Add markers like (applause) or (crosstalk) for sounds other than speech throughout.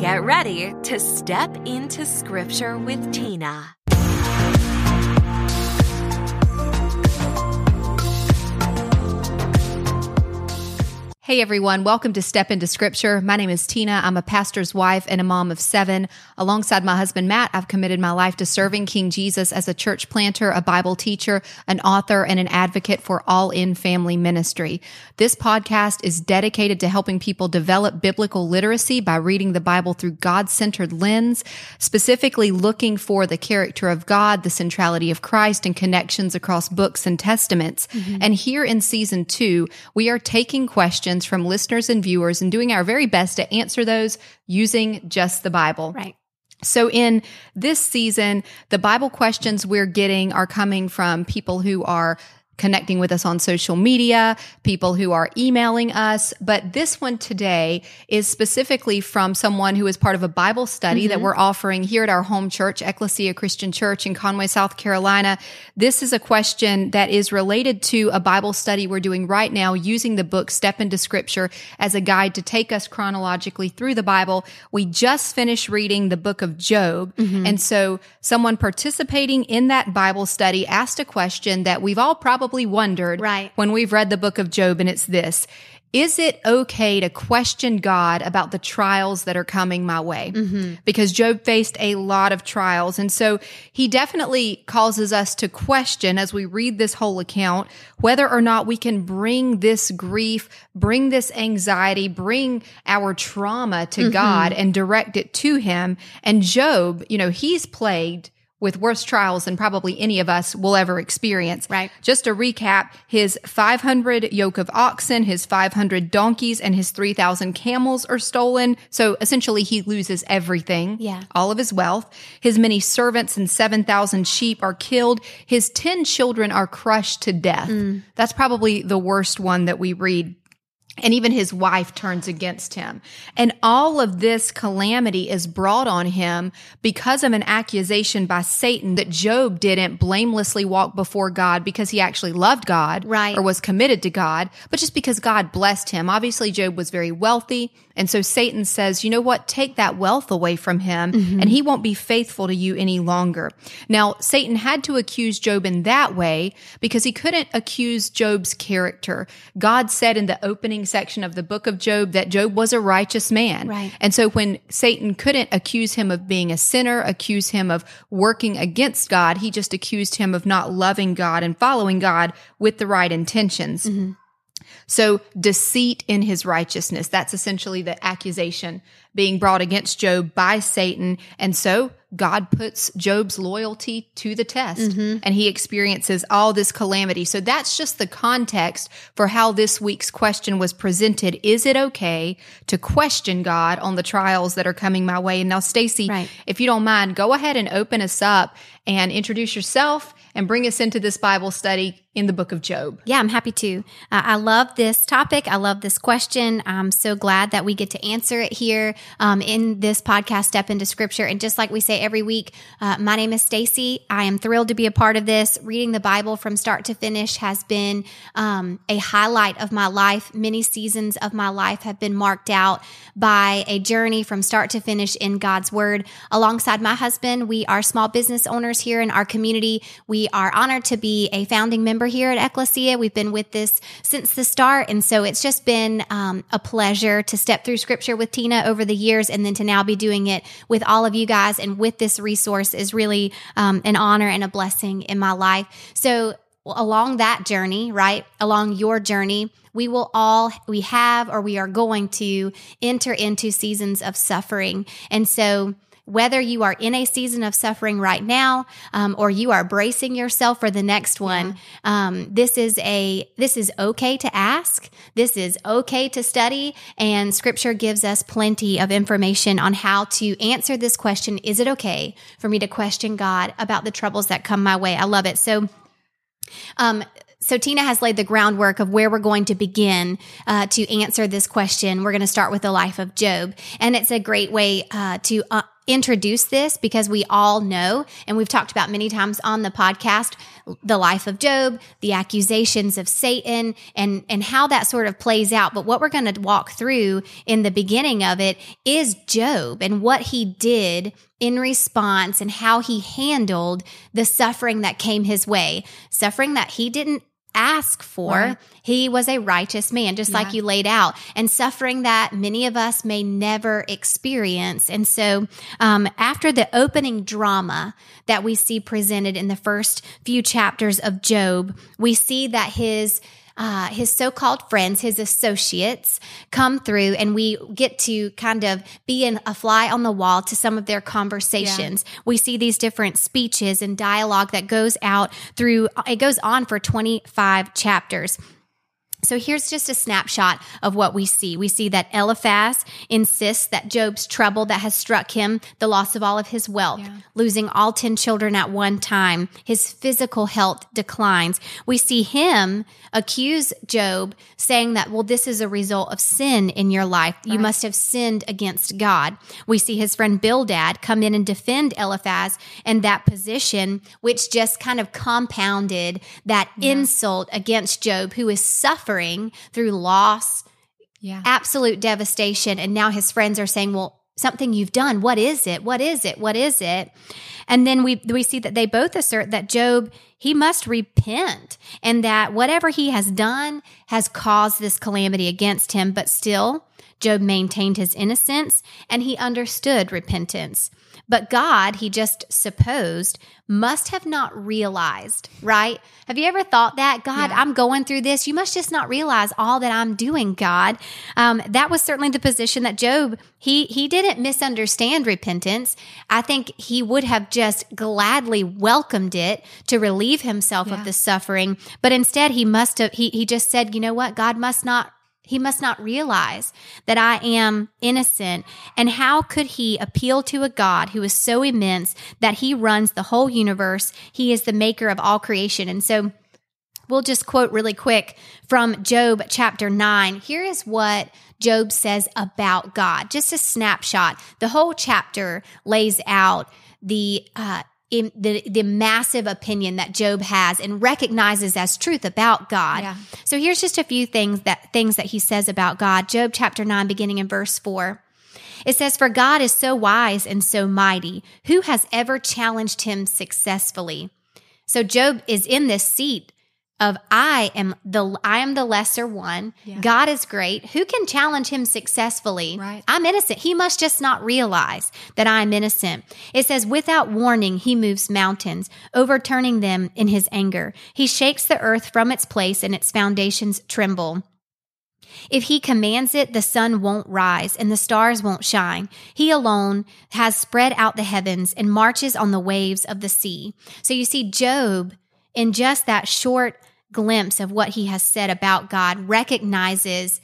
Get ready to step into Scripture with Tina. Hey everyone, welcome to Step into Scripture. My name is Tina. I'm a pastor's wife and a mom of seven. Alongside my husband Matt, I've committed my life to serving King Jesus as a church planter, a Bible teacher, an author, and an advocate for all in family ministry. This podcast is dedicated to helping people develop biblical literacy by reading the Bible through God centered lens, specifically looking for the character of God, the centrality of Christ, and connections across books and testaments. Mm-hmm. And here in season two, we are taking questions from listeners and viewers and doing our very best to answer those using just the Bible. Right. So in this season, the Bible questions we're getting are coming from people who are connecting with us on social media, people who are emailing us. But this one today is specifically from someone who is part of a Bible study that mm-hmm. we're offering here at our home church, Ecclesia Christian Church in Conway, South Carolina. This is a question that is related to a Bible study we're doing right now using the book Step into Scripture as a guide to take us chronologically through the Bible. We just finished reading the book of Job. Mm-hmm. And so someone participating in that Bible study asked a question that we've all probably wondered Right. when we've read the book of Job, and it's this. Is it okay to question God about the trials that are coming my way? Mm-hmm. Because Job faced a lot of trials. And so he definitely causes us to question as we read this whole account whether or not we can bring this grief, bring this anxiety, bring our trauma to mm-hmm. God and direct it to him. And Job, you know, he's plagued with worse trials than probably any of us will ever experience. Right. Just to recap, his 500 yoke of oxen, his 500 donkeys, and his 3,000 camels are stolen. So essentially, he loses everything. Yeah. All of his wealth. His many servants and 7,000 sheep are killed. His 10 children are crushed to death. Mm. That's probably the worst one that we read and even his wife turns against him. And all of this calamity is brought on him because of an accusation by Satan that Job didn't blamelessly walk before God because he actually loved God Right. or was committed to God, but just because God blessed him. Obviously, Job was very wealthy. And so Satan says, you know what? Take that wealth away from him mm-hmm. and he won't be faithful to you any longer. Now, Satan had to accuse Job in that way because he couldn't accuse Job's character. God said in the opening section of the book of Job that Job was a righteous man. Right. And so when Satan couldn't accuse him of being a sinner, accuse him of working against God, he just accused him of not loving God and following God with the right intentions. Mm-hmm. So deceit in his righteousness. That's essentially the accusation being brought against Job by Satan. And so God puts Job's loyalty to the test mm-hmm. and he experiences all this calamity. So that's just the context for how this week's question was presented. Is it okay to question God on the trials that are coming my way? And now, Stacy, Right. if you don't mind, go ahead and open us up and introduce yourself and bring us into this Bible study in the book of Job. Yeah, I'm happy to. Uh, I love this topic. I love this question. I'm so glad that we get to answer it here um, in this podcast, Step into Scripture. And just like we say every week, uh, my name is Stacy. I am thrilled to be a part of this. Reading the Bible from start to finish has been um, a highlight of my life. Many seasons of my life have been marked out by a journey from start to finish in God's Word. Alongside my husband, we are small business owners here in our community. We are honored to be a founding member here at Ecclesia. We've been with this since the start. And so it's just been um, a pleasure to step through scripture with Tina over the years and then to now be doing it with all of you guys and with this resource is really um, an honor and a blessing in my life. So along that journey, right? Along your journey, we will all, we have, or we are going to enter into seasons of suffering. And so, whether you are in a season of suffering right now um, or you are bracing yourself for the next one um, this is a this is okay to ask this is okay to study and scripture gives us plenty of information on how to answer this question is it okay for me to question god about the troubles that come my way? I love it. So um, so Tina has laid the groundwork of where we're going to begin uh, to answer this question. We're going to start with the life of Job, and it's a great way uh, to uh, introduce this because we all know, and we've talked about many times on the podcast, the life of Job, the accusations of Satan, and, and how that sort of plays out. But what we're going to walk through in the beginning of it is Job and what he did in response and how he handled the suffering that came his way, suffering that he didn't ask for. Right. He was a righteous man, just yeah. like you laid out, and suffering that many of us may never experience. And so, um, after the opening drama that we see presented in the first few chapters of Job, we see that his uh, his so-called friends, his associates, come through, and we get to kind of be in a fly on the wall to some of their conversations. Yeah. We see these different speeches and dialogue that goes out through. It goes on for twenty-five chapters. So here's just a snapshot of what we see. We see that Eliphaz insists that Job's trouble that has struck him, the loss of all of his wealth, yeah. losing all 10 children at one time, his physical health declines. We see him accuse Job saying that, well, this is a result of sin in your life. Right. You must have sinned against God. We see his friend Bildad come in and defend Eliphaz and that position, which just kind of compounded that yeah. insult against Job, who is suffering suffering through loss, yeah. absolute devastation. And now his friends are saying, well, something you've done. What is it? What is it? What is it? And then we we see that they both assert that Job he must repent and that whatever he has done has caused this calamity against him, but still Job maintained his innocence and he understood repentance. But God, he just supposed, must have not realized, right? Have you ever thought that? God, yeah. I'm going through this. You must just not realize all that I'm doing, God. Um, that was certainly the position that Job, he, he didn't misunderstand repentance. I think he would have just gladly welcomed it to relieve himself yeah. of the suffering. But instead, he must have, he, he just said, you know what? God must not he must not realize that I am innocent. And how could he appeal to a God who is so immense that he runs the whole universe? He is the maker of all creation. And so we'll just quote really quick from Job chapter 9. Here is what Job says about God, just a snapshot. The whole chapter lays out the uh, in the, the massive opinion that Job has and recognizes as truth about God. Yeah. So here's just a few things that things that he says about God. Job chapter 9 beginning in verse 4. It says for God is so wise and so mighty, who has ever challenged him successfully? So Job is in this seat of I am the I am the lesser one. Yeah. God is great. Who can challenge him successfully? Right. I'm innocent. He must just not realize that I'm innocent. It says without warning he moves mountains, overturning them in his anger. He shakes the earth from its place and its foundations tremble. If he commands it, the sun won't rise and the stars won't shine. He alone has spread out the heavens and marches on the waves of the sea. So you see, Job, in just that short glimpse of what he has said about God recognizes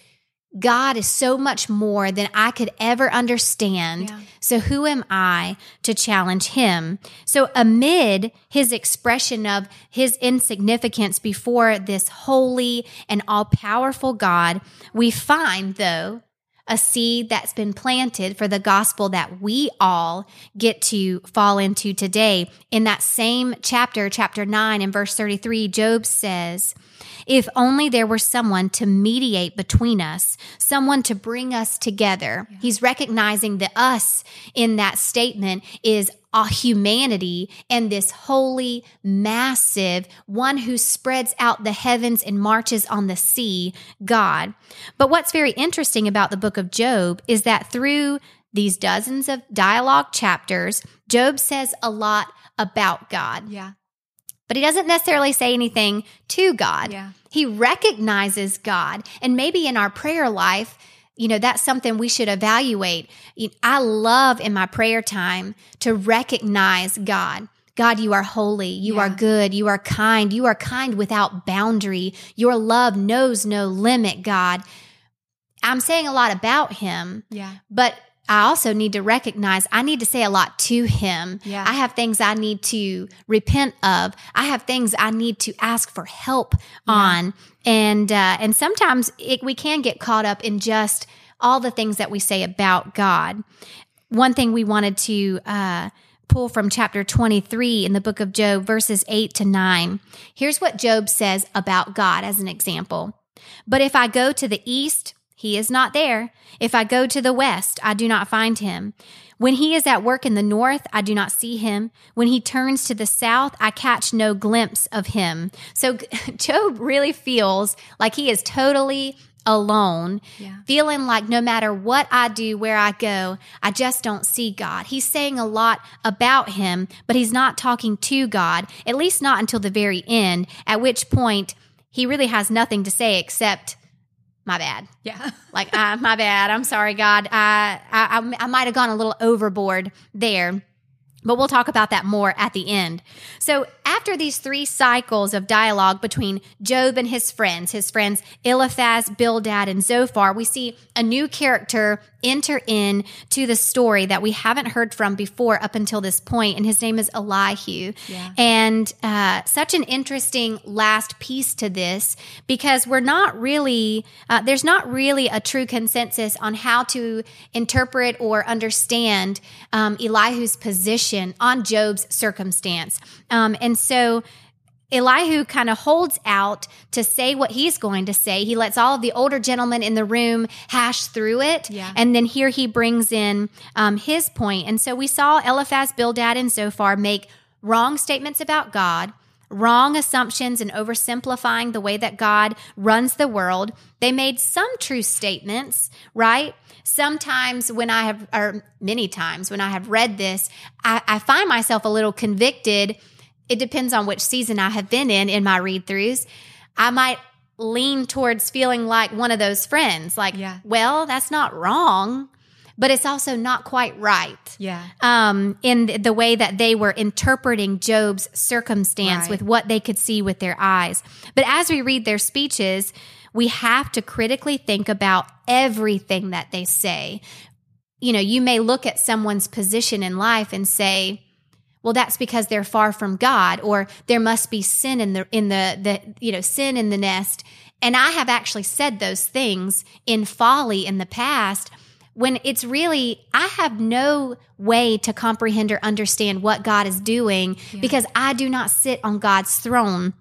God is so much more than I could ever understand. Yeah. So who am I to challenge him? So amid his expression of his insignificance before this holy and all powerful God, we find though a seed that's been planted for the gospel that we all get to fall into today. In that same chapter, chapter 9 and verse 33, Job says, if only there were someone to mediate between us, someone to bring us together. Yeah. He's recognizing the us in that statement is a humanity and this holy, massive one who spreads out the heavens and marches on the sea, God. But what's very interesting about the book of Job is that through these dozens of dialogue chapters, Job says a lot about God. Yeah. But he doesn't necessarily say anything to God. Yeah. He recognizes God. And maybe in our prayer life, you know, that's something we should evaluate. I love in my prayer time to recognize God. God, you are holy. You yeah. are good. You are kind. You are kind without boundary. Your love knows no limit, God. I'm saying a lot about him. Yeah. But I also need to recognize I need to say a lot to him. Yeah. I have things I need to repent of. I have things I need to ask for help yeah. on. And uh, and sometimes it, we can get caught up in just all the things that we say about God. one thing we wanted to uh, pull from chapter 23 in the book of Job, verses 8 to 9. Here's what Job says about God as an example. But if I go to the east, he is not there. If I go to the west, I do not find him. When he is at work in the north, I do not see him. When he turns to the south, I catch no glimpse of him. So (laughs) Job really feels like he is totally alone, Yeah. feeling like no matter what I do, where I go, I just don't see God. He's saying a lot about him, but he's not talking to God, at least not until the very end, at which point he really has nothing to say except, my bad. Yeah. (laughs) Like, uh, my bad. I'm sorry, God. I, I, I, I might have gone a little overboard there. But we'll talk about that more at the end. So, after these three cycles of dialogue between Job and his friends, his friends Eliphaz, Bildad, and Zophar, we see a new character enter in to the story that we haven't heard from before up until this point, and his name is Elihu. Yeah. And uh, such an interesting last piece to this because we're not really, uh, there's not really a true consensus on how to interpret or understand um, Elihu's position on Job's circumstance. Um, and so, Elihu kind of holds out to say what he's going to say. He lets all of the older gentlemen in the room hash through it. Yeah. And then here he brings in um, his point. And so we saw Eliphaz, Bildad, and Zophar make wrong statements about God, wrong assumptions, and oversimplifying the way that God runs the world. They made some true statements, right? Sometimes when I have, or many times when I have read this, I, I find myself a little convicted it depends on which season I have been in in my read throughs. I might lean towards feeling like one of those friends, like, Yeah. well, that's not wrong, but it's also not quite right. Yeah. Um, in the way that they were interpreting Job's circumstance Right. with what they could see with their eyes. But as we read their speeches, we have to critically think about everything that they say. You know, you may look at someone's position in life and say, well that's because they're far from god or there must be sin in the in the the you know sin in the nest and i have actually said those things in folly in the past when it's really i have no way to comprehend or understand what god is doing because i do not sit on god's throne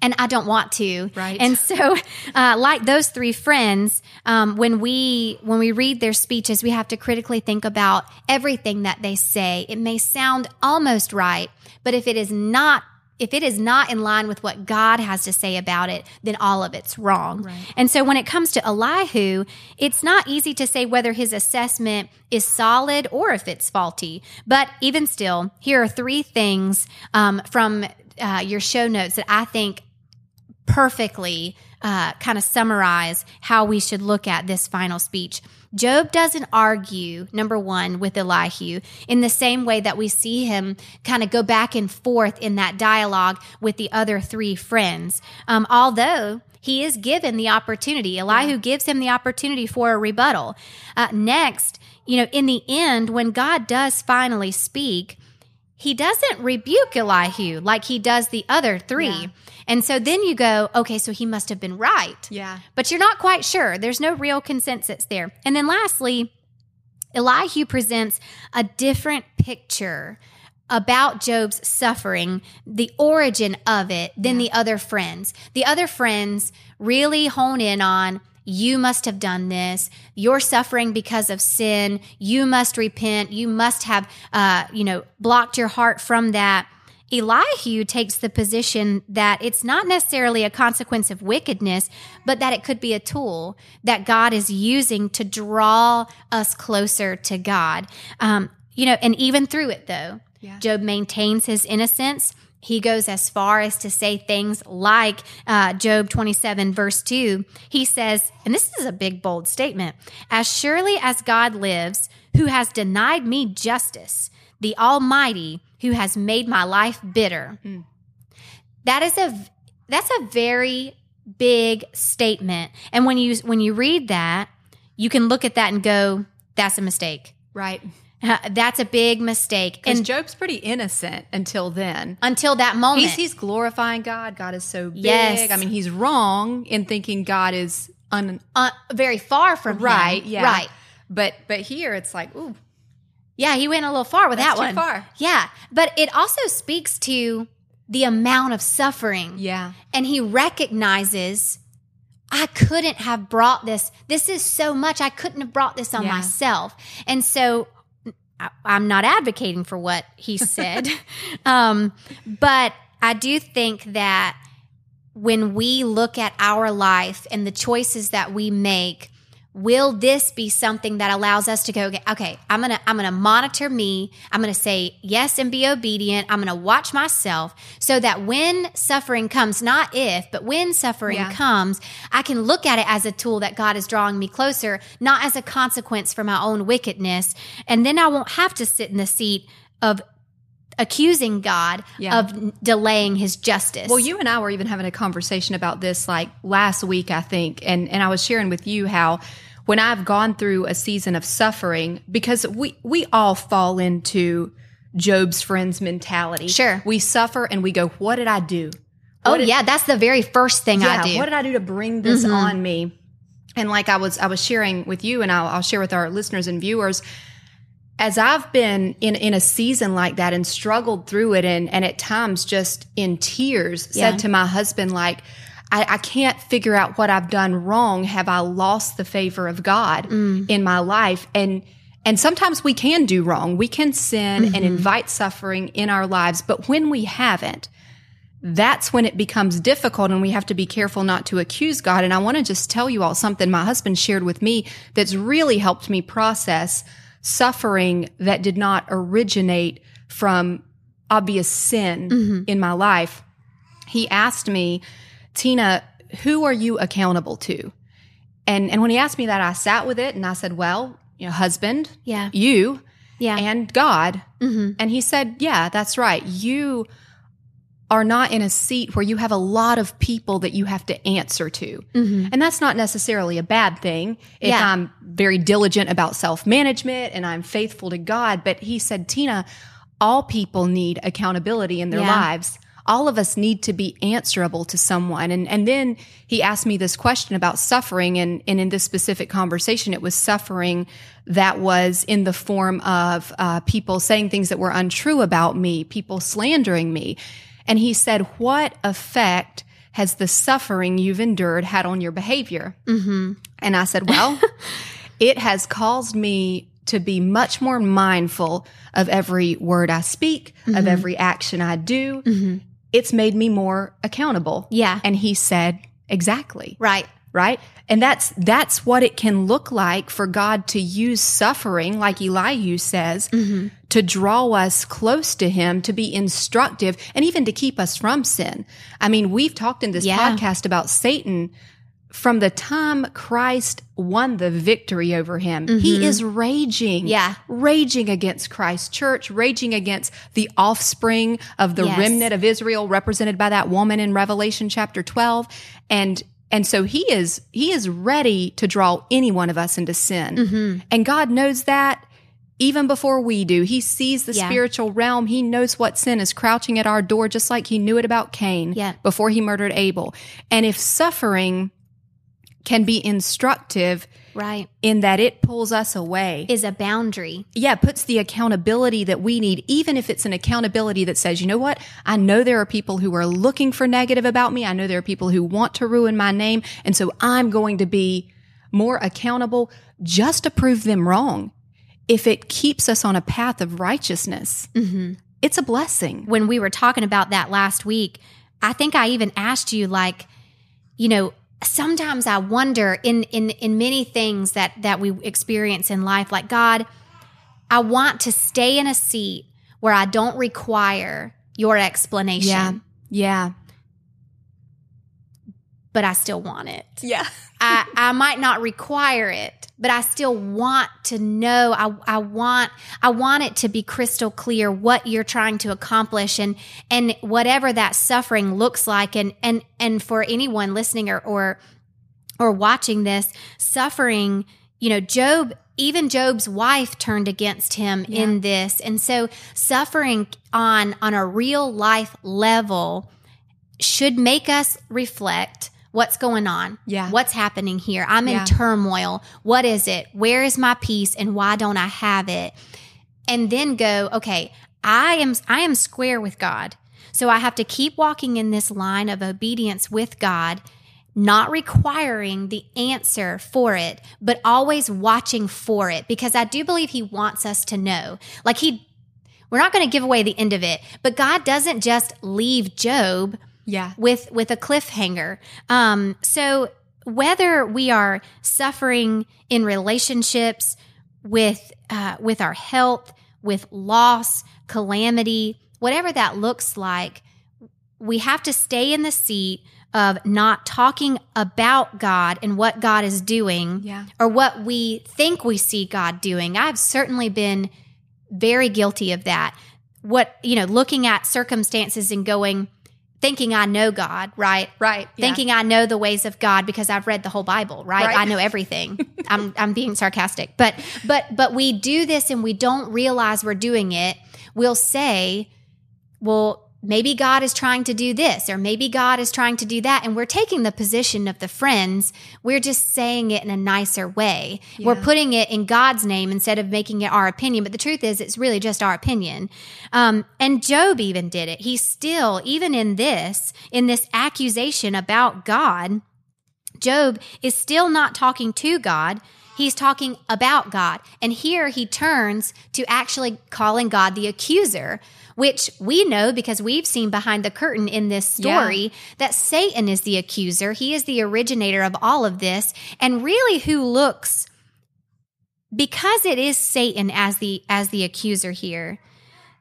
and I don't want to. Right. And so, (laughs) uh, like those three friends, um, when we when we read their speeches, we have to critically think about everything that they say. It may sound almost right, but if it is not. If it is not in line with what God has to say about it, then all of it's wrong. Right. And so when it comes to Elihu, it's not easy to say whether his assessment is solid or if it's faulty. But even still, here are three things um, from uh, your show notes that I think perfectly uh, kind of summarize how we should look at this final speech. Job doesn't argue, number one, with Elihu in the same way that we see him kind of go back and forth in that dialogue with the other three friends. Um, although he is given the opportunity, Elihu gives him the opportunity for a rebuttal. Uh, next, you know, in the end, when God does finally speak, he doesn't rebuke Elihu like he does the other three. Yeah. And so then you go, okay, so he must have been right. Yeah. But you're not quite sure. There's no real consensus there. And then lastly, Elihu presents a different picture about Job's suffering, the origin of it, than the other friends. The other friends really hone in on you must have done this. You're suffering because of sin. You must repent. You must have, uh, you know, blocked your heart from that. Elihu takes the position that it's not necessarily a consequence of wickedness, but that it could be a tool that God is using to draw us closer to God. Um, you know, and even through it, though, Yeah. Job maintains his innocence. He goes as far as to say things like uh, Job 27, verse 2. He says, and this is a big, bold statement As surely as God lives, who has denied me justice, the Almighty, who has made my life bitter. That is a that's a very big statement. And when you when you read that, you can look at that and go, "That's a mistake. Right. That's a big mistake." And Job's pretty innocent until then. until that moment, He's he's glorifying God. God is so big. Yes. I mean, he's wrong in thinking God is un uh, very far from him. right. Yeah. right. But but here it's like, ooh, Yeah, he went a little far with that too one. far. Yeah, but it also speaks to the amount of suffering. Yeah. And he recognizes I couldn't have brought this. This is so much. I couldn't have brought this on Yeah. myself. And so I, I'm not advocating for what he said. (laughs) um, but I do think that when we look at our life and the choices that we make, will this be something that allows us to go okay, i'm gonna i'm gonna monitor me. I'm gonna say yes and be obedient. I'm gonna watch myself so that when suffering comes not if but when suffering Yeah. comes i can look at it as a tool that god is drawing me closer not as a consequence for my own wickedness. And then i won't have to sit in the seat of accusing god Yeah. of delaying his justice Well, you and I were even having a conversation about this like last week, I think, and and I was sharing with you how when I've gone through a season of suffering, because we we all fall into Job's friends mentality. Sure. we suffer and we go, "What did I do? oh did- yeah that's the very first thing i yeah, do what did I do to bring this mm-hmm. on me?" And like I was I was sharing with you, and I'll, I'll share with our listeners and viewers as I've been in in a season like that and struggled through it and and at times just in tears Yeah. said to my husband like I, I can't figure out what I've done wrong. Have I lost the favor of God mm. in my life? And and sometimes we can do wrong. We can sin and mm-hmm. invite suffering in our lives, but when we haven't, that's when it becomes difficult and we have to be careful not to accuse God. And I want to just tell you all something my husband shared with me that's really helped me process suffering that did not originate from obvious sin in my life. He asked me, Tina, who are you accountable to? And and when he asked me that, I sat with it and I said, well, you know, husband, Yeah. you, yeah and God. hmm And he said, Yeah, that's right. You are not in a seat where you have a lot of people that you have to answer to. hmm And that's not necessarily a bad thing if Yeah. I'm very diligent about self management and I'm faithful to God. But he said, Tina, all people need accountability in their Yeah. lives. All of us need to be answerable to someone. And, and then he asked me this question about suffering. And, and in this specific conversation, it was suffering that was in the form of uh, people saying things that were untrue about me, people slandering me. And he said, What effect has the suffering you've endured had on your behavior? hmm And I said, Well, (laughs) it has caused me to be much more mindful of every word I speak, of every action I do. hmm It's made me more accountable. Yeah. And he said, Exactly. Right. Right. And that's, that's what it can look like for God to use suffering, like Elihu says, hmm to draw us close to him, to be instructive, and even to keep us from sin. I mean, we've talked in this Yeah. podcast about Satan from the time Christ won the victory over him. He is raging. Mm-hmm. Yeah. Raging against Christ's church, raging against the offspring of the Yes. remnant of Israel represented by that woman in Revelation chapter 12. And and so he is he is ready to draw any one of us into sin. hmm And God knows that even before we do. He sees the Yeah. spiritual realm. He knows what sin is crouching at our door, just like he knew it about Cain Yeah. before he murdered Abel. And if suffering can be instructive Right. in that it pulls us away, Is a boundary. yeah, puts the accountability that we need, even if it's an accountability that says, you know what? I know there are people who are looking for negative about me. I know there are people who want to ruin my name. And so I'm going to be more accountable just to prove them wrong. If it keeps us on a path of righteousness, hmm it's a blessing. When we were talking about that last week, I think I even asked you, like, you know, sometimes I wonder in in in many things that that we experience in life, like God, I want to stay in a seat where I don't require your explanation, Yeah. Yeah. but I still want it. Yeah. I, I might not require it, but I still want to know. I, I want I want it to be crystal clear what you're trying to accomplish and and whatever that suffering looks like and and and for anyone listening or or or watching this, suffering, you know, Job even Job's wife turned against him Yeah. in this. And so suffering on on a real life level should make us reflect what's going on. Yeah. What's happening here? I'm Yeah. in turmoil. What is it? Where is my peace and why don't I have it? and then go, okay, I am I am square with God. So I have to keep walking in this line of obedience with God, not requiring the answer for it, but always watching for it because I do believe he wants us to know. Like he we're not going to give away the end of it, but God doesn't just leave Job Yeah. with with a cliffhanger. Um, so whether we are suffering in relationships with uh, with our health, with loss, calamity, whatever that looks like, we have to stay in the seat of not talking about God and what God is doing Yeah. or what we think we see God doing. I've certainly been very guilty of that. What, you know, looking at circumstances and going, thinking I know God, right? Right. Yeah. Thinking I know the ways of God because I've read the whole Bible, right? Right. I know everything. (laughs) I'm I'm being sarcastic. But but but we do this and we don't realize we're doing it. We'll say, well, maybe God is trying to do this or maybe God is trying to do that and we're taking the position of the friends. We're just saying it in a nicer way. We're putting it in God's name instead of making it our opinion. But the truth is, it's really just our opinion. Um, and Job even did it. He still, even in this, in this accusation about God, Job is still not talking to God. He's talking about God. And here he turns to actually calling God the accuser, which we know because we've seen behind the curtain in this story that Satan is the accuser. He is the originator of all of this and really who looks because it is Satan as the as the accuser here.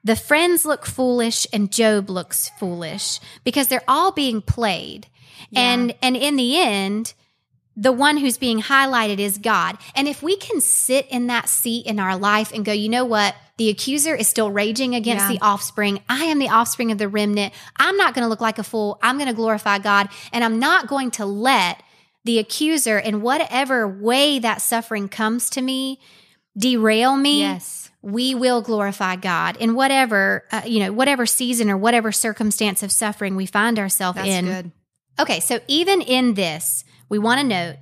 The friends look foolish and Job looks foolish because they're all being played. And and in the end, the one who's being highlighted is God. And if we can sit in that seat in our life and go, you know what? The accuser is still raging against Yeah. the offspring. I am the offspring of the remnant. I'm not going to look like a fool. I'm going to glorify God. And I'm not going to let the accuser, in whatever way that suffering comes to me, derail me Yes. we will glorify God in whatever uh, you know whatever season or whatever circumstance of suffering we find ourselves That's in. good. Okay, so even in this, we want to note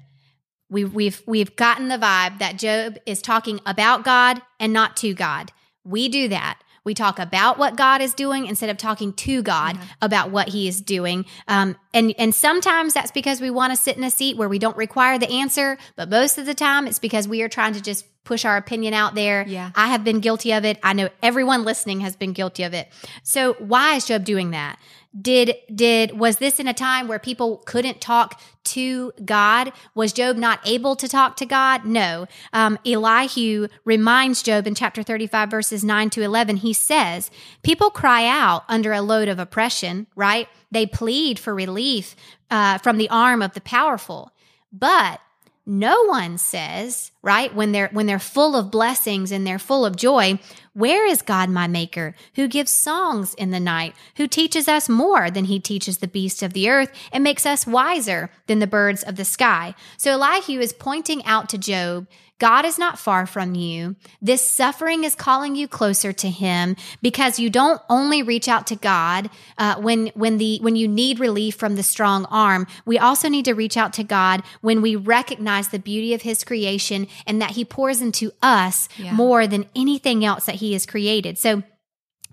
we, we've we've gotten the vibe that Job is talking about God and not to God. We do that. We talk about what God is doing instead of talking to God about what He is doing. Um, and and sometimes that's because we want to sit in a seat where we don't require the answer, but most of the time it's because we are trying to just push our opinion out there. Yeah. I have been guilty of it. I know everyone listening has been guilty of it. So why is Job doing that? Did did was this in a time where people couldn't talk to God? Was Job not able to talk to God? No. Um, Elihu reminds Job in chapter thirty five verses nine to eleven. He says, "People cry out under a load of oppression. Right? They plead for relief uh, from the arm of the powerful, but." No one says right when they're when they're full of blessings and they're full of joy where is god my maker who gives songs in the night who teaches us more than he teaches the beasts of the earth and makes us wiser than the birds of the sky? So elihu is pointing out to job God is not far from you. This suffering is calling you closer to Him because you don't only reach out to God uh, when when the when you need relief from the strong arm. We also need to reach out to God when we recognize the beauty of His creation and that He pours into us Yeah. more than anything else that He has created. So,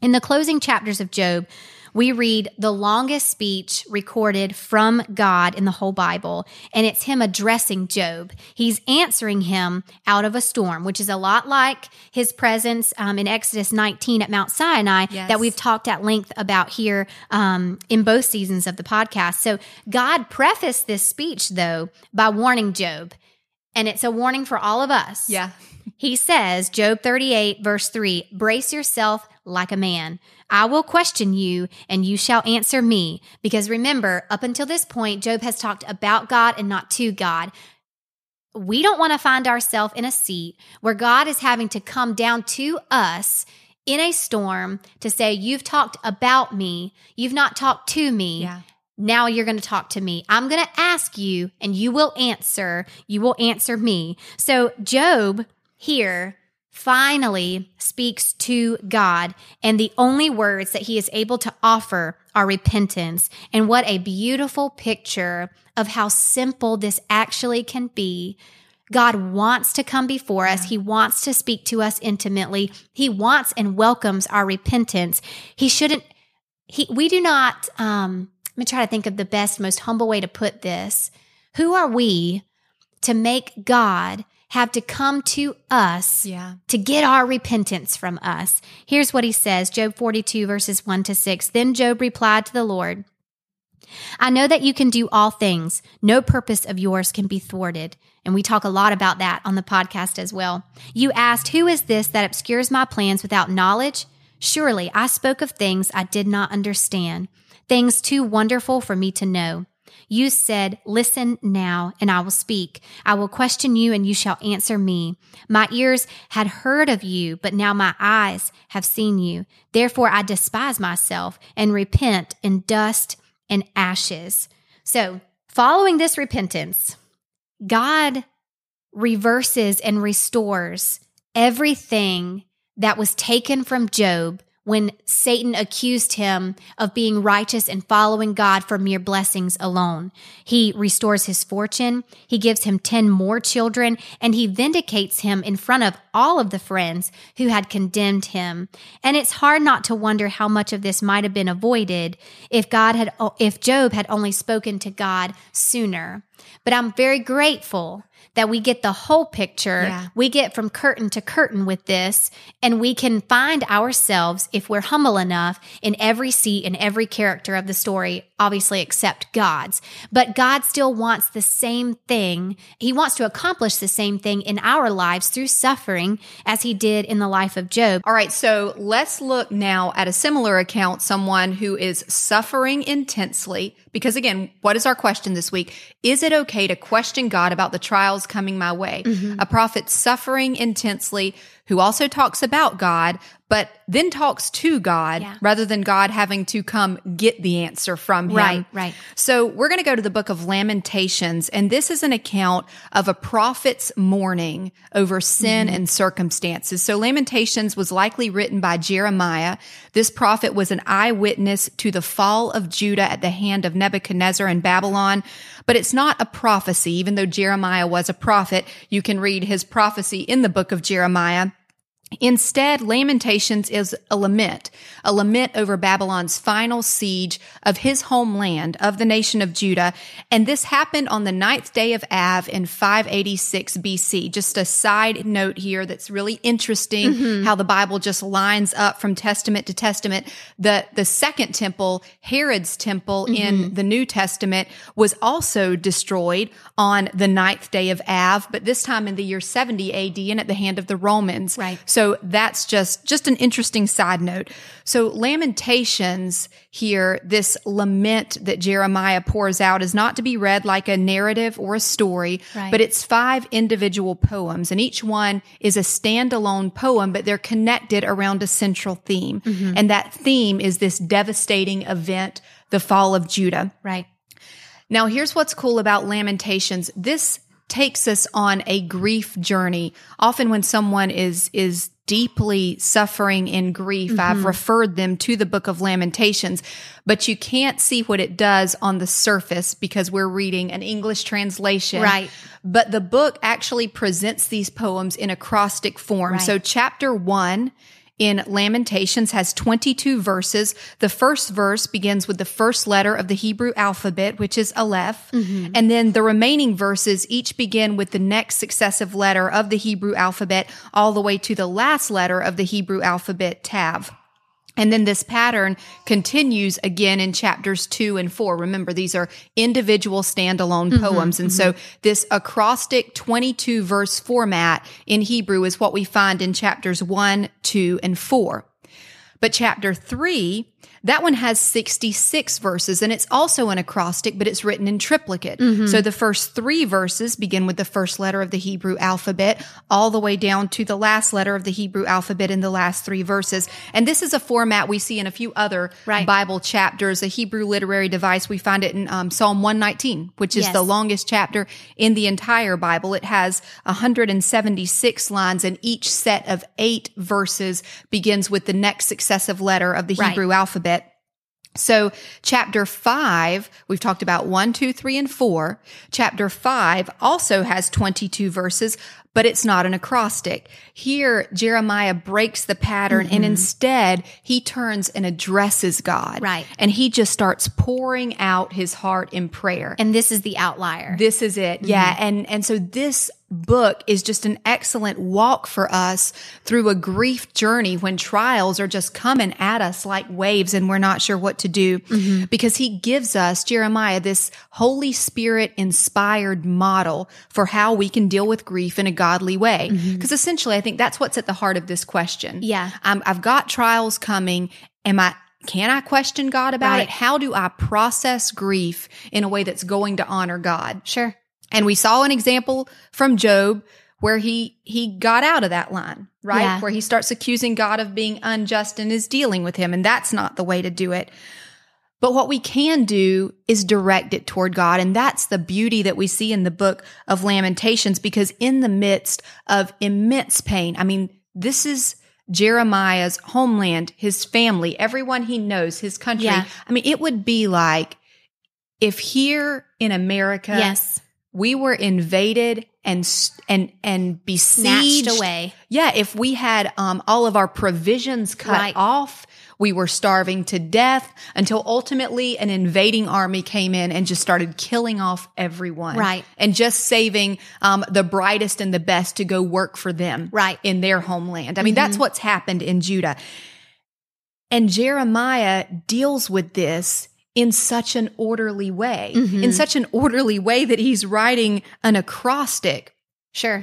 in the closing chapters of Job, we read the longest speech recorded from God in the whole Bible, and it's him addressing Job. He's answering him out of a storm, which is a lot like his presence um, in Exodus 19 at Mount Sinai Yes. that we've talked at length about here um, in both seasons of the podcast. So God prefaced this speech, though, by warning Job. And it's a warning for all of us. Yeah. He says, Job 38, verse 3 Brace yourself like a man. I will question you, and you shall answer me. Because remember, up until this point, Job has talked about God and not to God. We don't want to find ourselves in a seat where God is having to come down to us in a storm to say, You've talked about me, you've not talked to me. Yeah. Now you're going to talk to me. I'm going to ask you, and you will answer. You will answer me. So, Job here finally speaks to God, and the only words that he is able to offer are repentance. And what a beautiful picture of how simple this actually can be. God wants to come before us. He wants to speak to us intimately. He wants and welcomes our repentance. He shouldn't, he, we do not, um, let me try to think of the best, most humble way to put this. Who are we to make God have to come to us Yeah. to get our repentance from us? Here's what he says Job 42, verses 1 to 6. Then Job replied to the Lord, I know that you can do all things. No purpose of yours can be thwarted. And we talk a lot about that on the podcast as well. You asked, Who is this that obscures my plans without knowledge? Surely I spoke of things I did not understand, things too wonderful for me to know. You said, Listen now, and I will speak. I will question you, and you shall answer me. My ears had heard of you, but now my eyes have seen you. Therefore I despise myself and repent in dust and ashes. So, following this repentance, God reverses and restores everything that was taken from Job when Satan accused him of being righteous and following God for mere blessings alone. He restores his fortune, he gives him 10 more children, and he vindicates him in front of all of the friends who had condemned him. And it's hard not to wonder how much of this might have been avoided if God had if Job had only spoken to God sooner. But I'm very grateful that we get the whole picture. Yeah. We get from curtain to curtain with this, and we can find ourselves, if we're humble enough, in every seat and every character of the story, obviously except God's. But God still wants the same thing. He wants to accomplish the same thing in our lives through suffering as he did in the life of Job. All right, so let's look now at a similar account, someone who is suffering intensely. Because again, what is our question this week? Is it okay to question God about the trials coming my way? Mm-hmm. A prophet suffering intensely who also talks about God, but then talks to God Yeah. rather than God having to come get the answer from him. Right, right. So we're going to go to the book of Lamentations, and this is an account of a prophet's mourning over sin Mm-hmm. and circumstances. So Lamentations was likely written by Jeremiah. This prophet was an eyewitness to the fall of Judah at the hand of Nebuchadnezzar and Babylon. But it's not a prophecy, even though Jeremiah was a prophet. You can read his prophecy in the book of Jeremiah. Instead, Lamentations is a lament, a lament over Babylon's final siege of his homeland, of the nation of Judah. And this happened on the ninth day of Av in 586 BC. Just a side note here that's really interesting mm-hmm. how the Bible just lines up from testament to testament. The, the second temple, Herod's temple in mm-hmm. the New Testament was also destroyed on the ninth day of Av, but this time in the year 70 AD and at the hand of the Romans. Right. So that's just just an interesting side note. So Lamentations here, this lament that Jeremiah pours out is not to be read like a narrative or a story, Right. but it's five individual poems and each one is a standalone poem, but they're connected around a central theme. Mm-hmm. And that theme is this devastating event, the fall of Judah. Right. Now, here's what's cool about Lamentations. This takes us on a grief journey. Often when someone is, is deeply suffering in grief, I've mm-hmm. referred them to the book of Lamentations, but you can't see what it does on the surface because we're reading an English translation. Right. But the book actually presents these poems in acrostic form. Right. So chapter one in Lamentations has 22 verses. The first verse begins with the first letter of the Hebrew alphabet, which is Aleph. Mm-hmm. And then the remaining verses each begin with the next successive letter of the Hebrew alphabet all the way to the last letter of the Hebrew alphabet, Tav. And then this pattern continues again in chapters two and four. Remember, these are individual standalone mm-hmm, poems. And so mm-hmm. this acrostic 22 verse format in Hebrew is what we find in chapters one, two, and four. But chapter three, that one has 66 verses and it's also an acrostic, but it's written in triplicate. So the first three verses begin with the first letter of the Hebrew alphabet all the way down to the last letter of the Hebrew alphabet in the last three verses. And this is a format we see in a few other Right. Bible chapters, a Hebrew literary device. We find it in um, Psalm 119, which is Yes. the longest chapter in the entire Bible. It has 176 lines and each set of eight verses begins with the next successive letter of the Right. Hebrew alphabet. So, chapter five, we've talked about one, two, three, and four. Chapter five also has 22 verses, but it's not an acrostic. Here, Jeremiah breaks the pattern Mm-hmm. and instead he turns and addresses God. Right. And he just starts pouring out his heart in prayer. And this is the outlier. This is it. Yeah. And, and so this book is just an excellent walk for us through a grief journey when trials are just coming at us like waves and we're not sure what to do mm-hmm. because he gives us, Jeremiah, this Holy Spirit inspired model for how we can deal with grief in a godly way. Mm-hmm. Because essentially, I think that's what's at the heart of this question. Yeah. I'm, I've got trials coming. Am I, can I question God about Right. it? How do I process grief in a way that's going to honor God? sure. And we saw an example from Job where he he got out of that line, right? Yeah. Where he starts accusing God of being unjust and is dealing with him, and that's not the way to do it. But what we can do is direct it toward God. And that's the beauty that we see in the book of Lamentations, because in the midst of immense pain, I mean, this is Jeremiah's homeland, his family, everyone he knows, his country. Yeah. I mean, it would be like if here in America, yes. We were invaded and and and besieged Snatched away. Yeah, if we had um, all of our provisions cut Right. off, we were starving to death until ultimately an invading army came in and just started killing off everyone, Right. And just saving um, the brightest and the best to go work for them, Right. Mm-hmm. in their homeland. I mean, that's what's happened in Judah. And Jeremiah deals with this in such an orderly way, Mm-hmm. in such an orderly way that he's writing an acrostic. Sure.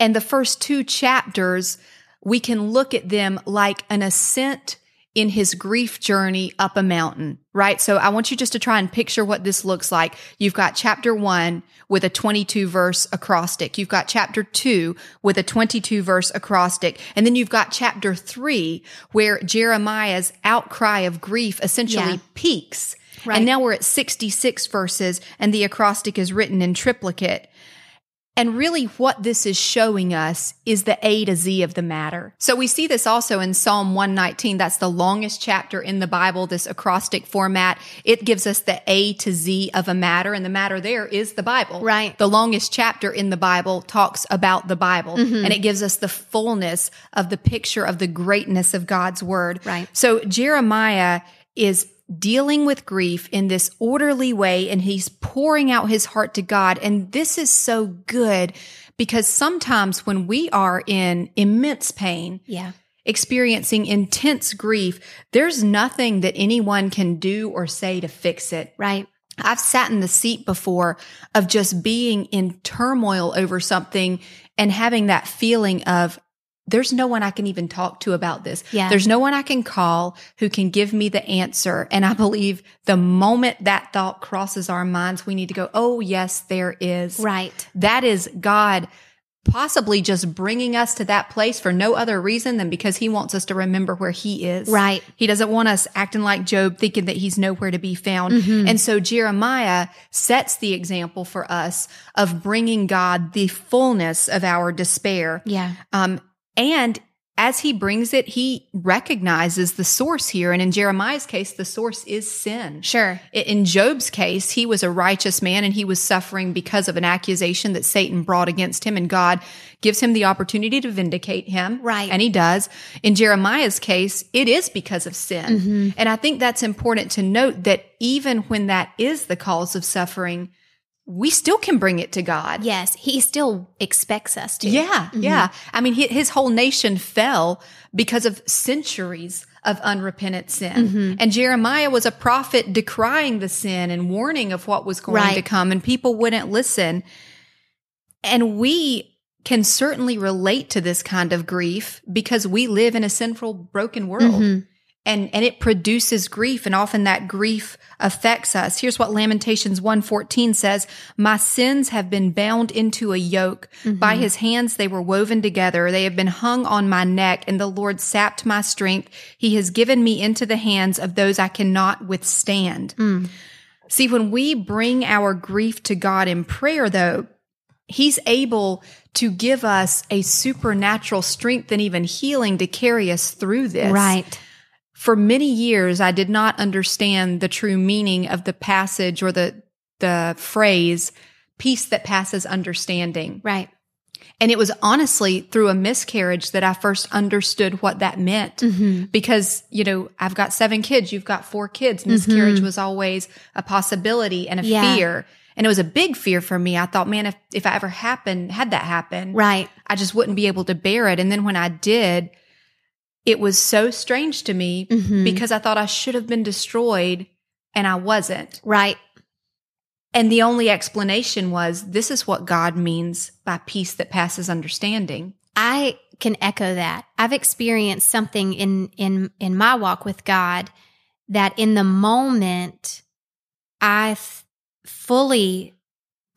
And the first two chapters, we can look at them like an ascent in his grief journey up a mountain, right? So I want you just to try and picture what this looks like. You've got chapter one with a 22 verse acrostic. You've got chapter two with a 22 verse acrostic. And then you've got chapter three where Jeremiah's outcry of grief essentially Yeah. peaks. Right. And now we're at 66 verses and the acrostic is written in triplicate. And really, what this is showing us is the A to Z of the matter. So we see this also in Psalm 119. That's the longest chapter in the Bible, this acrostic format. It gives us the A to Z of a matter, and the matter there is the Bible. Right. The longest chapter in the Bible talks about the Bible, mm-hmm. and it gives us the fullness of the picture of the greatness of God's word. Right. So Jeremiah is dealing with grief in this orderly way and he's pouring out his heart to God. And this is so good because sometimes when we are in immense pain, Yeah. experiencing intense grief, there's nothing that anyone can do or say to fix it. Right. I've sat in the seat before of just being in turmoil over something and having that feeling of there's no one I can even talk to about this. Yeah. There's no one I can call who can give me the answer. And I believe the moment that thought crosses our minds, we need to go, Oh, yes, there is. Right. That is God possibly just bringing us to that place for no other reason than because he wants us to remember where he is. Right. He doesn't want us acting like Job, thinking that he's nowhere to be found. Mm-hmm. And so Jeremiah sets the example for us of bringing God the fullness of our despair. Yeah. Um, and as he brings it, he recognizes the source here. And in Jeremiah's case, the source is sin. Sure. In Job's case, he was a righteous man and he was suffering because of an accusation that Satan brought against him, and God gives him the opportunity to vindicate him. Right. And he does. In Jeremiah's case, it is because of sin. Mm-hmm. And I think that's important to note that even when that is the cause of suffering, we still can bring it to God. Yes. He still expects us to. Yeah, mm-hmm. yeah. I mean, hi- his whole nation fell because of centuries of unrepentant sin. Mm-hmm. And Jeremiah was a prophet decrying the sin and warning of what was going Right. to come, and people wouldn't listen. And we can certainly relate to this kind of grief because we live in a sinful, broken world. Mm-hmm. And, and it produces grief and often that grief affects us. Here's what Lamentations 114 says. My sins have been bound into a yoke. Mm-hmm. By his hands they were woven together. They have been hung on my neck and the Lord sapped my strength. He has given me into the hands of those I cannot withstand. Mm. See, when we bring our grief to God in prayer, though, He's able to give us a supernatural strength and even healing to carry us through this. Right. For many years, I did not understand the true meaning of the passage or the, the phrase, peace that passes understanding. Right. And it was honestly through a miscarriage that I first understood what that meant. Mm-hmm. Because, you know, I've got seven kids, you've got four kids. Miscarriage was always a possibility and a Mm-hmm. Yeah. fear. And it was a big fear for me. I thought, man, if, if I ever happened, had that happen, Right. I just wouldn't be able to bear it. And then when I did, it was so strange to me Mhm. because I thought I should have been destroyed and I wasn't. Right. And the only explanation was this is what God means by peace that passes understanding. I can echo that. I've experienced something in in in my walk with God that in the moment I f- fully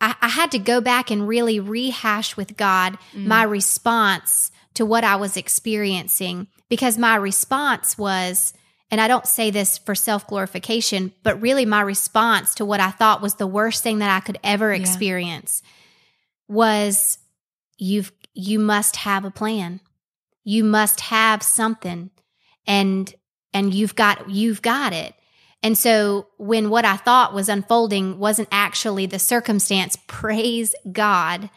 I, I had to go back and really rehash with God my response to what I was experiencing because my response was and I don't say this for self glorification, but really my response to what I thought was the worst thing that I could ever Yeah. experience was you've you must have a plan. You must have something and and you've got you've got it. And so when what I thought was unfolding wasn't actually the circumstance, (laughs) praise God,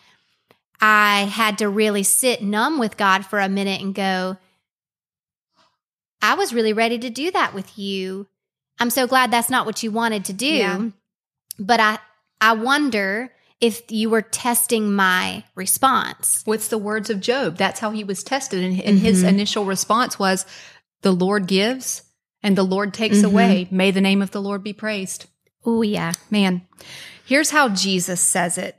I had to really sit numb with God for a minute and go, I was really ready to do that with you. I'm so glad that's not what you wanted to do. Yeah. But I I wonder if you were testing my response. What's the words of Job? That's how he was tested. And, and his Mhm. initial response was, The Lord gives and the Lord takes Mhm. away. May the name of the Lord be praised. Oh yeah. Man, here's how Jesus says it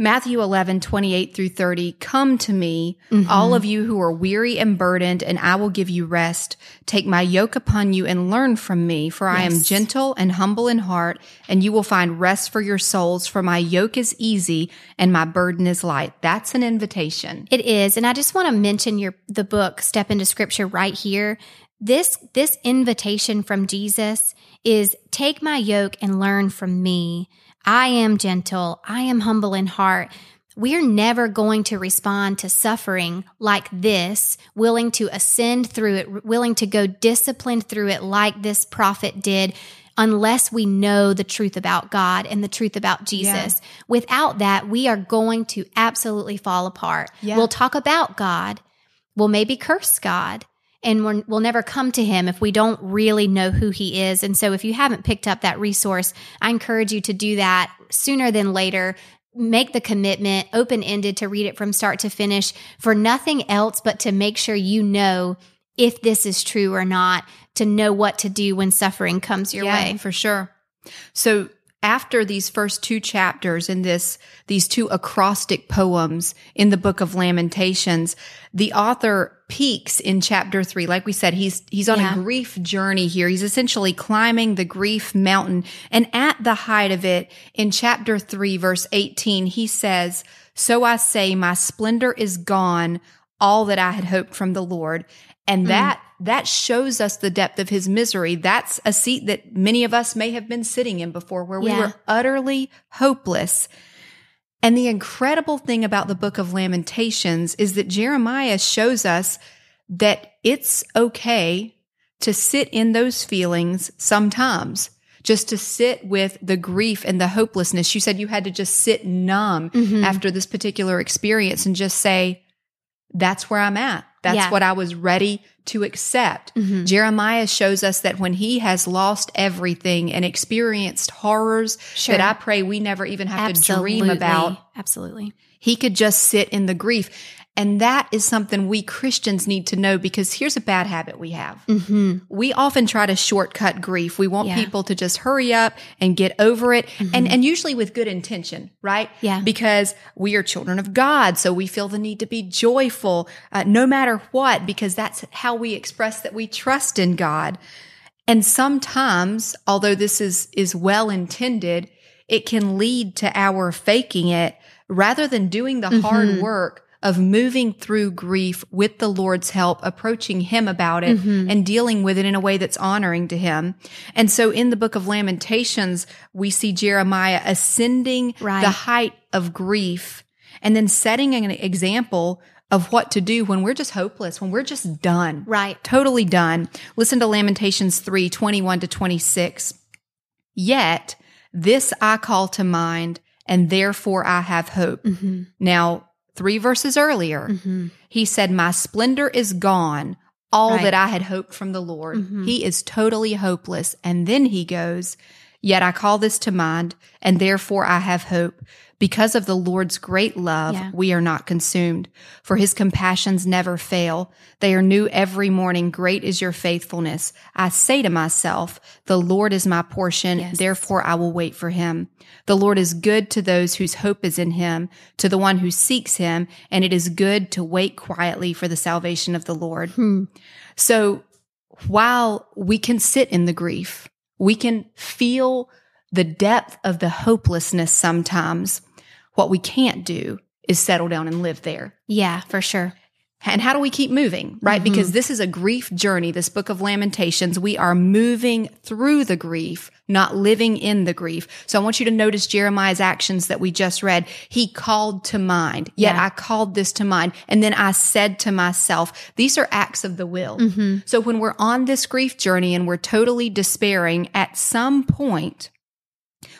Matthew 11, 28 through 30. Come to me, Mm-hmm. all of you who are weary and burdened, and I will give you rest. Take my yoke upon you and learn from me, for I am gentle and humble in heart, and you will find rest for your souls. For my yoke is easy and my burden is light. That's an invitation. It is, and I just want to mention your the book Step into Scripture right here. This this invitation from Jesus is take my yoke and learn from me. I am gentle, I am humble in heart. We're never going to respond to suffering like this, willing to ascend through it, willing to go disciplined through it like this prophet did, unless we know the truth about God and the truth about Jesus. Without that, we are going to absolutely fall apart. Yeah. We'll talk about God. We'll maybe curse God. And we're, we'll never come to him if we don't really know who he is. And so, if you haven't picked up that resource, I encourage you to do that sooner than later. Make the commitment, open ended, to read it from start to finish for nothing else but to make sure you know if this is true or not, to know what to do when suffering comes your way. for sure. So after these first two chapters in this, these two acrostic poems in the book of Lamentations, the author peaks in chapter three. Like we said, he's, he's on Yeah. a grief journey here. He's essentially climbing the grief mountain. And at the height of it, in chapter three, verse 18, he says, So I say, my splendor is gone, all that I had hoped from the Lord. And mm. that, that shows us the depth of his misery. That's a seat that many of us may have been sitting in before where we were utterly hopeless. And the incredible thing about the book of Lamentations is that Jeremiah shows us that it's okay to sit in those feelings sometimes, just to sit with the grief and the hopelessness. You said you had to just sit numb Mhm. after this particular experience and just say, that's where I'm at. That's Yeah. what I was ready to accept. Mhm. Jeremiah shows us that when he has lost everything and experienced horrors Sure. that I pray we never even have Absolutely. to dream about, Absolutely. he could just sit in the grief. And that is something we Christians need to know because here's a bad habit we have. hmm We often try to shortcut grief. We want Yeah. Mm-hmm. people to just hurry up and get over it. And, and usually with good intention, right? Yeah. Because we are children of God. So we feel the need to be joyful, uh, no matter what, because that's how we express that we trust in God. And sometimes, although this is, is well intended, it can lead to our faking it rather than doing the hard work of moving through grief with the Lord's help, approaching Him about it and dealing with it in a way that's honoring to Him. And so in the book of Lamentations, we see Jeremiah ascending Right. the height of grief and then setting an example of what to do when we're just hopeless, when we're just done. Right. Totally done. Listen to Lamentations 3 21 to 26. Yet this I call to mind, and therefore I have hope. Mm-hmm. Now, three verses earlier, Mm-hmm. he said, My splendor is gone, all Right. that I had hoped from the Lord. Mhm. He is totally hopeless. And then he goes, Yet I call this to mind, and therefore I have hope. Because of the Lord's great love, Yeah. we are not consumed. For his compassions never fail. They are new every morning. Great is your faithfulness. I say to myself, the Lord is my portion. Yes. Therefore I will wait for him. The Lord is good to those whose hope is in him, to the one who seeks him, and it is good to wait quietly for the salvation of the Lord. Hmm. So while we can sit in the grief, we can feel the depth of the hopelessness sometimes. What we can't do is settle down and live there. Yeah, for sure. And how do we keep moving? Right? Mm-hmm. Because this is a grief journey, this book of Lamentations. We are moving through the grief, not living in the grief. So I want you to notice Jeremiah's actions that we just read. He called to mind. Yet Yeah. I called this to mind. And then I said to myself, these are acts of the will. Mm-hmm. So when we're on this grief journey and we're totally despairing, at some point,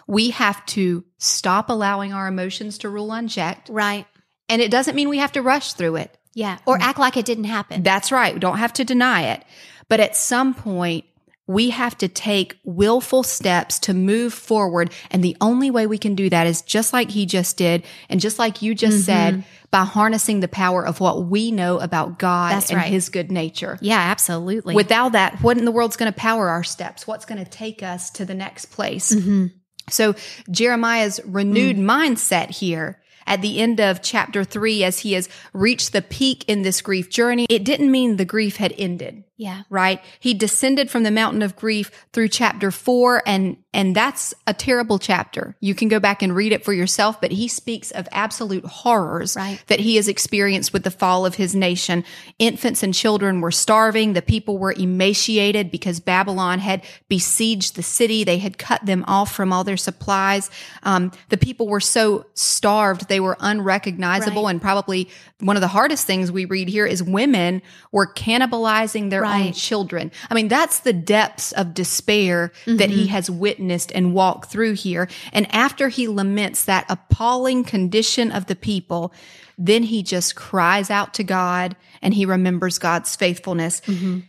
we have to stop allowing our emotions to rule unchecked. Right. And it doesn't mean we have to rush through it. Yeah. Or act like it didn't happen. That's right. We don't have to deny it. But at some point, we have to take willful steps to move forward. And the only way we can do that is just like he just did. And just like you just said, by harnessing the power of what we know about God That's and right. his good nature. yeah, absolutely. Without that, what in the world's going to power our steps? What's going to take us to the next place? Mm-hmm. So Jeremiah's renewed Mm. mindset here at the end of chapter three, as he has reached the peak in this grief journey, it didn't mean the grief had ended yeah. right? He descended from the mountain of grief through chapter four, and and that's a terrible chapter. You can go back and read it for yourself, but he speaks of absolute horrors Right. that he has experienced with the fall of his nation. Infants and children were starving. The people were emaciated because Babylon had besieged the city. They had cut them off from all their supplies. Um, the people were so starved they were unrecognizable, Right. and probably one of the hardest things we read here is women were cannibalizing their own children. I mean, that's the depths of despair that he mm-hmm. has witnessed and walked through here. And after he laments that appalling condition of the people, then he just cries out to God and he remembers God's faithfulness. Mm-hmm.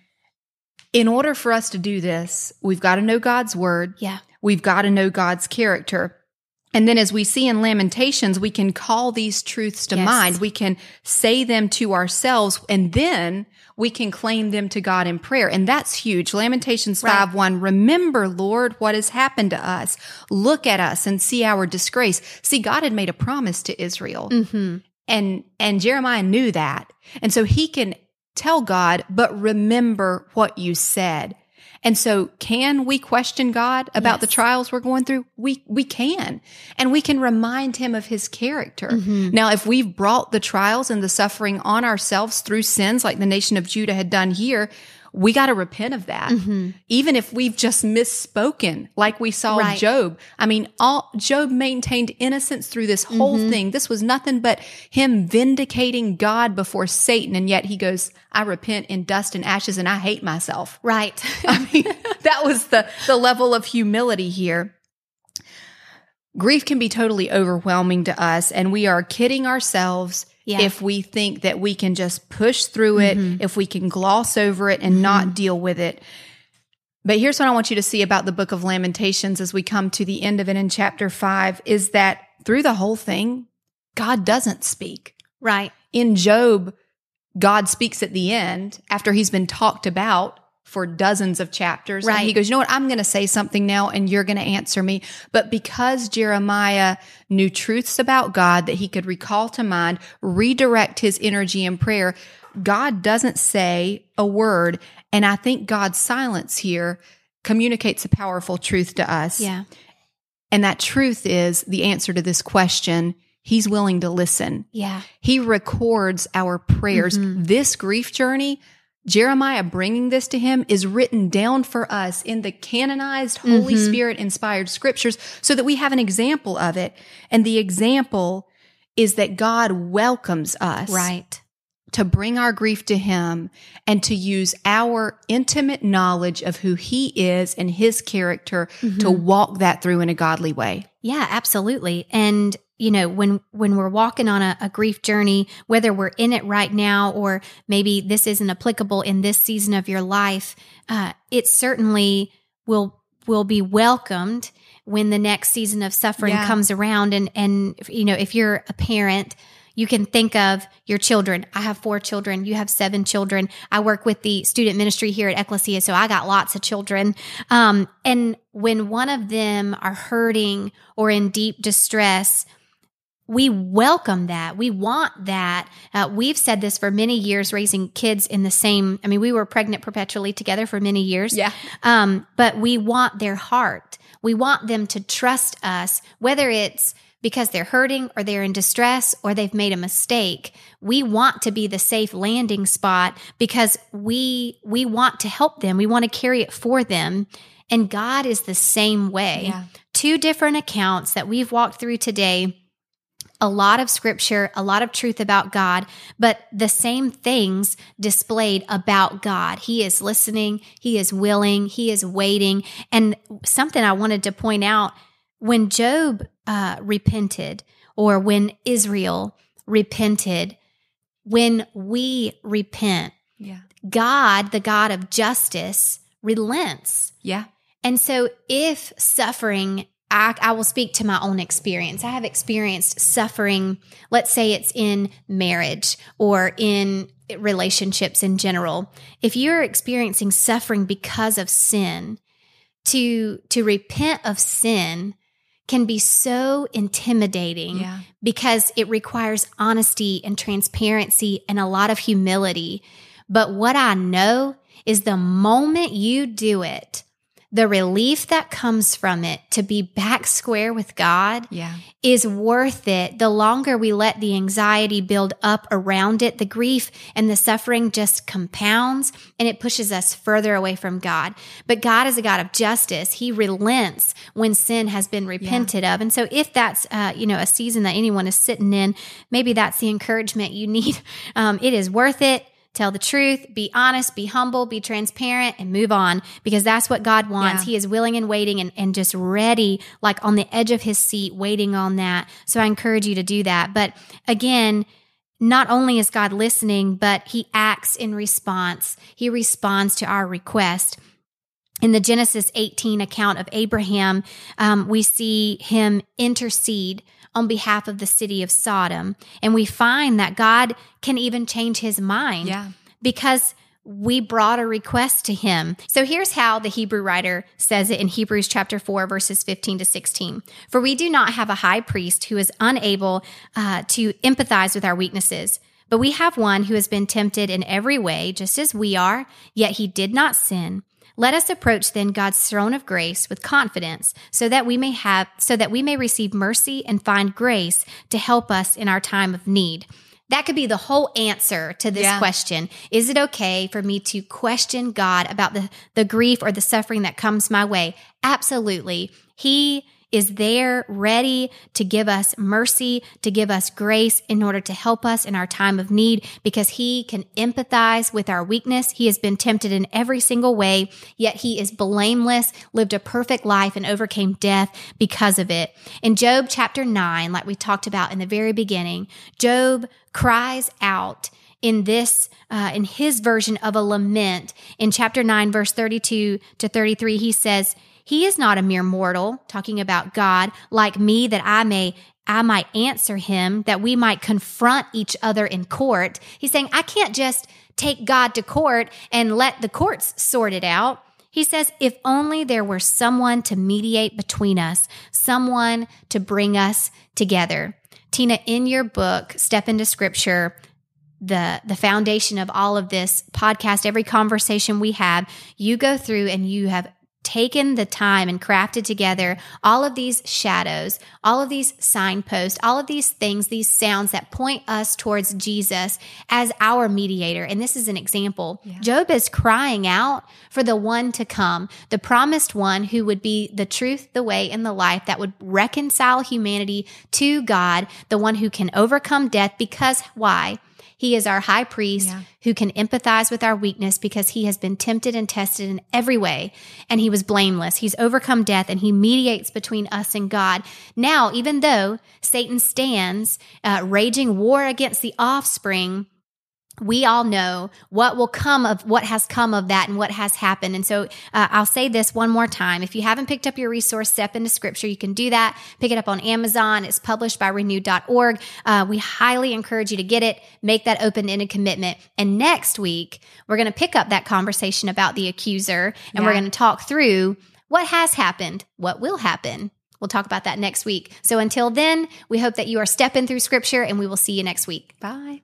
In order for us to do this, we've got to know God's word. Yeah. We've got to know God's character. And then, as we see in Lamentations, we can call these truths to Yes. mind. We can say them to ourselves, and then we can claim them to God in prayer. And that's huge. Lamentations Right. 5 1. Remember, Lord, what has happened to us. Look at us and see our disgrace. See, God had made a promise to Israel. Mm-hmm. And and Jeremiah knew that. And so he can tell God, but remember what you said. And so can we question God about the trials we're going through? We we can. And we can remind him of his character. Mm-hmm. Now, if we've brought the trials and the suffering on ourselves through sins like the nation of Judah had done here, we got to repent of that. Mm-hmm. Even if we've just misspoken, like we saw Right. Job. I mean, all Job maintained innocence through this whole mm-hmm. thing. This was nothing but him vindicating God before Satan. And yet he goes, I repent in dust and ashes and I hate myself. Right. (laughs) I mean, that was the, the level of humility here. Grief can be totally overwhelming to us, and we are kidding ourselves Yeah. if we think that we can just push through it, mm-hmm. if we can gloss over it and not mm-hmm. deal with it. But here's what I want you to see about the book of Lamentations as we come to the end of it in chapter five is that through the whole thing, God doesn't speak. right. In Job, God speaks at the end after he's been talked about for dozens of chapters. And Right. he goes, you know what? I'm going to say something now and you're going to answer me. But because Jeremiah knew truths about God that he could recall to mind, redirect his energy in prayer, God doesn't say a word. And I think God's silence here communicates a powerful truth to us. Yeah. And that truth is the answer to this question. He's willing to listen. Yeah. He records our prayers. Mm-hmm. This grief journey, Jeremiah bringing this to him is written down for us in the canonized Holy mm-hmm. Spirit inspired scriptures so that we have an example of it. And the example is that God welcomes us Right. to bring our grief to Him and to use our intimate knowledge of who He is and His character to mm-hmm. walk that through in a godly way. Yeah, absolutely. And you know, when when we're walking on a, a, grief journey, whether we're in it right now or maybe this isn't applicable in this season of your life, uh, it certainly will will be welcomed when the next season of suffering Yeah. comes around. And and you know, if you're a parent, you can think of your children. I have four children. You have seven children. I work with the student ministry here at Ecclesia, so I got lots of children. Um, and when one of them are hurting or in deep distress, we welcome that. We want that. Uh, we've said this for many years, raising kids in the same. I mean, we were pregnant perpetually together for many years. Yeah. Um, but we want their heart. We want them to trust us, whether it's because they're hurting or they're in distress or they've made a mistake. We want to be the safe landing spot because we we want to help them. We want to carry it for them. And God is the same way. Yeah. Two different accounts that we've walked through today a lot of scripture, a lot of truth about God, but the same things displayed about God. He is listening, He is willing, He is waiting. And something I wanted to point out when Job uh, repented, or when Israel repented, when we repent, Yeah. God, the God of justice, relents. Yeah. And so, if suffering, I, I will speak to my own experience. I have experienced suffering, let's say it's in marriage or in relationships in general. If you're experiencing suffering because of sin, to to repent of sin can be so intimidating Yeah. because it requires honesty and transparency and a lot of humility. But what I know is the moment you do it, the relief that comes from it to be back square with God Yeah. is worth it. The longer we let the anxiety build up around it, the grief and the suffering just compounds and it pushes us further away from God. But God is a God of justice. He relents when sin has been repented of. And so if that's, uh, you know, a season that anyone is sitting in, maybe that's the encouragement you need. (laughs) Um, it is worth it. Tell the truth, be honest, be humble, be transparent, and move on because that's what God wants. Yeah. He is willing and waiting and, and just ready, like on the edge of his seat, waiting on that. So I encourage you to do that. But again, not only is God listening, but he acts in response. He responds to our request. In the Genesis 18 account of Abraham, um, we see him intercede on behalf of the city of Sodom. And we find that God can even change his mind Yeah. because we brought a request to him. So here's how the Hebrew writer says it in Hebrews chapter 4, verses 15 to 16. For we do not have a high priest who is unable uh, to empathize with our weaknesses, but we have one who has been tempted in every way, just as we are, yet he did not sin. Let us approach then God's throne of grace with confidence so that we may have so that we may receive mercy and find grace to help us in our time of need. That could be the whole answer to this Yeah. question. Is it okay for me to question God about the, the grief or the suffering that comes my way? Absolutely. He is there ready to give us mercy, to give us grace in order to help us in our time of need because he can empathize with our weakness. He has been tempted in every single way, yet he is blameless, lived a perfect life and overcame death because of it. In Job chapter 9, like we talked about in the very beginning, Job cries out in this uh, in his version of a lament in chapter 9 verse 32 to 33 he says he is not a mere mortal talking about god like me that i may i might answer him that we might confront each other in court he's saying i can't just take god to court and let the courts sort it out he says, if only there were someone to mediate between us, someone to bring us together. Tina, in your book, Step into Scripture, the the foundation of all of this podcast every conversation we have you go through and you have taken the time and crafted together all of these shadows all of these signposts all of these things these sounds that point us towards Jesus as our mediator. And this is an example. Job is crying out for the one to come the promised one who would be the truth the way and the life that would reconcile humanity to God the one who can overcome death because why He is our high priest Yeah. who can empathize with our weakness because he has been tempted and tested in every way and he was blameless. He's overcome death and he mediates between us and God. Now, even though Satan stands uh, raging war against the offspring, we all know what will come of what has come of that and what has happened. And so uh, I'll say this one more time. If you haven't picked up your resource, Step into Scripture, you can do that. Pick it up on Amazon. It's published by renew.org. Uh, we highly encourage you to get it, make that open ended commitment. And next week, we're going to pick up that conversation about the accuser and we're going to talk through what has happened, what will happen. We'll talk about that next week. So until then, we hope that you are stepping through Scripture and we will see you next week. Bye.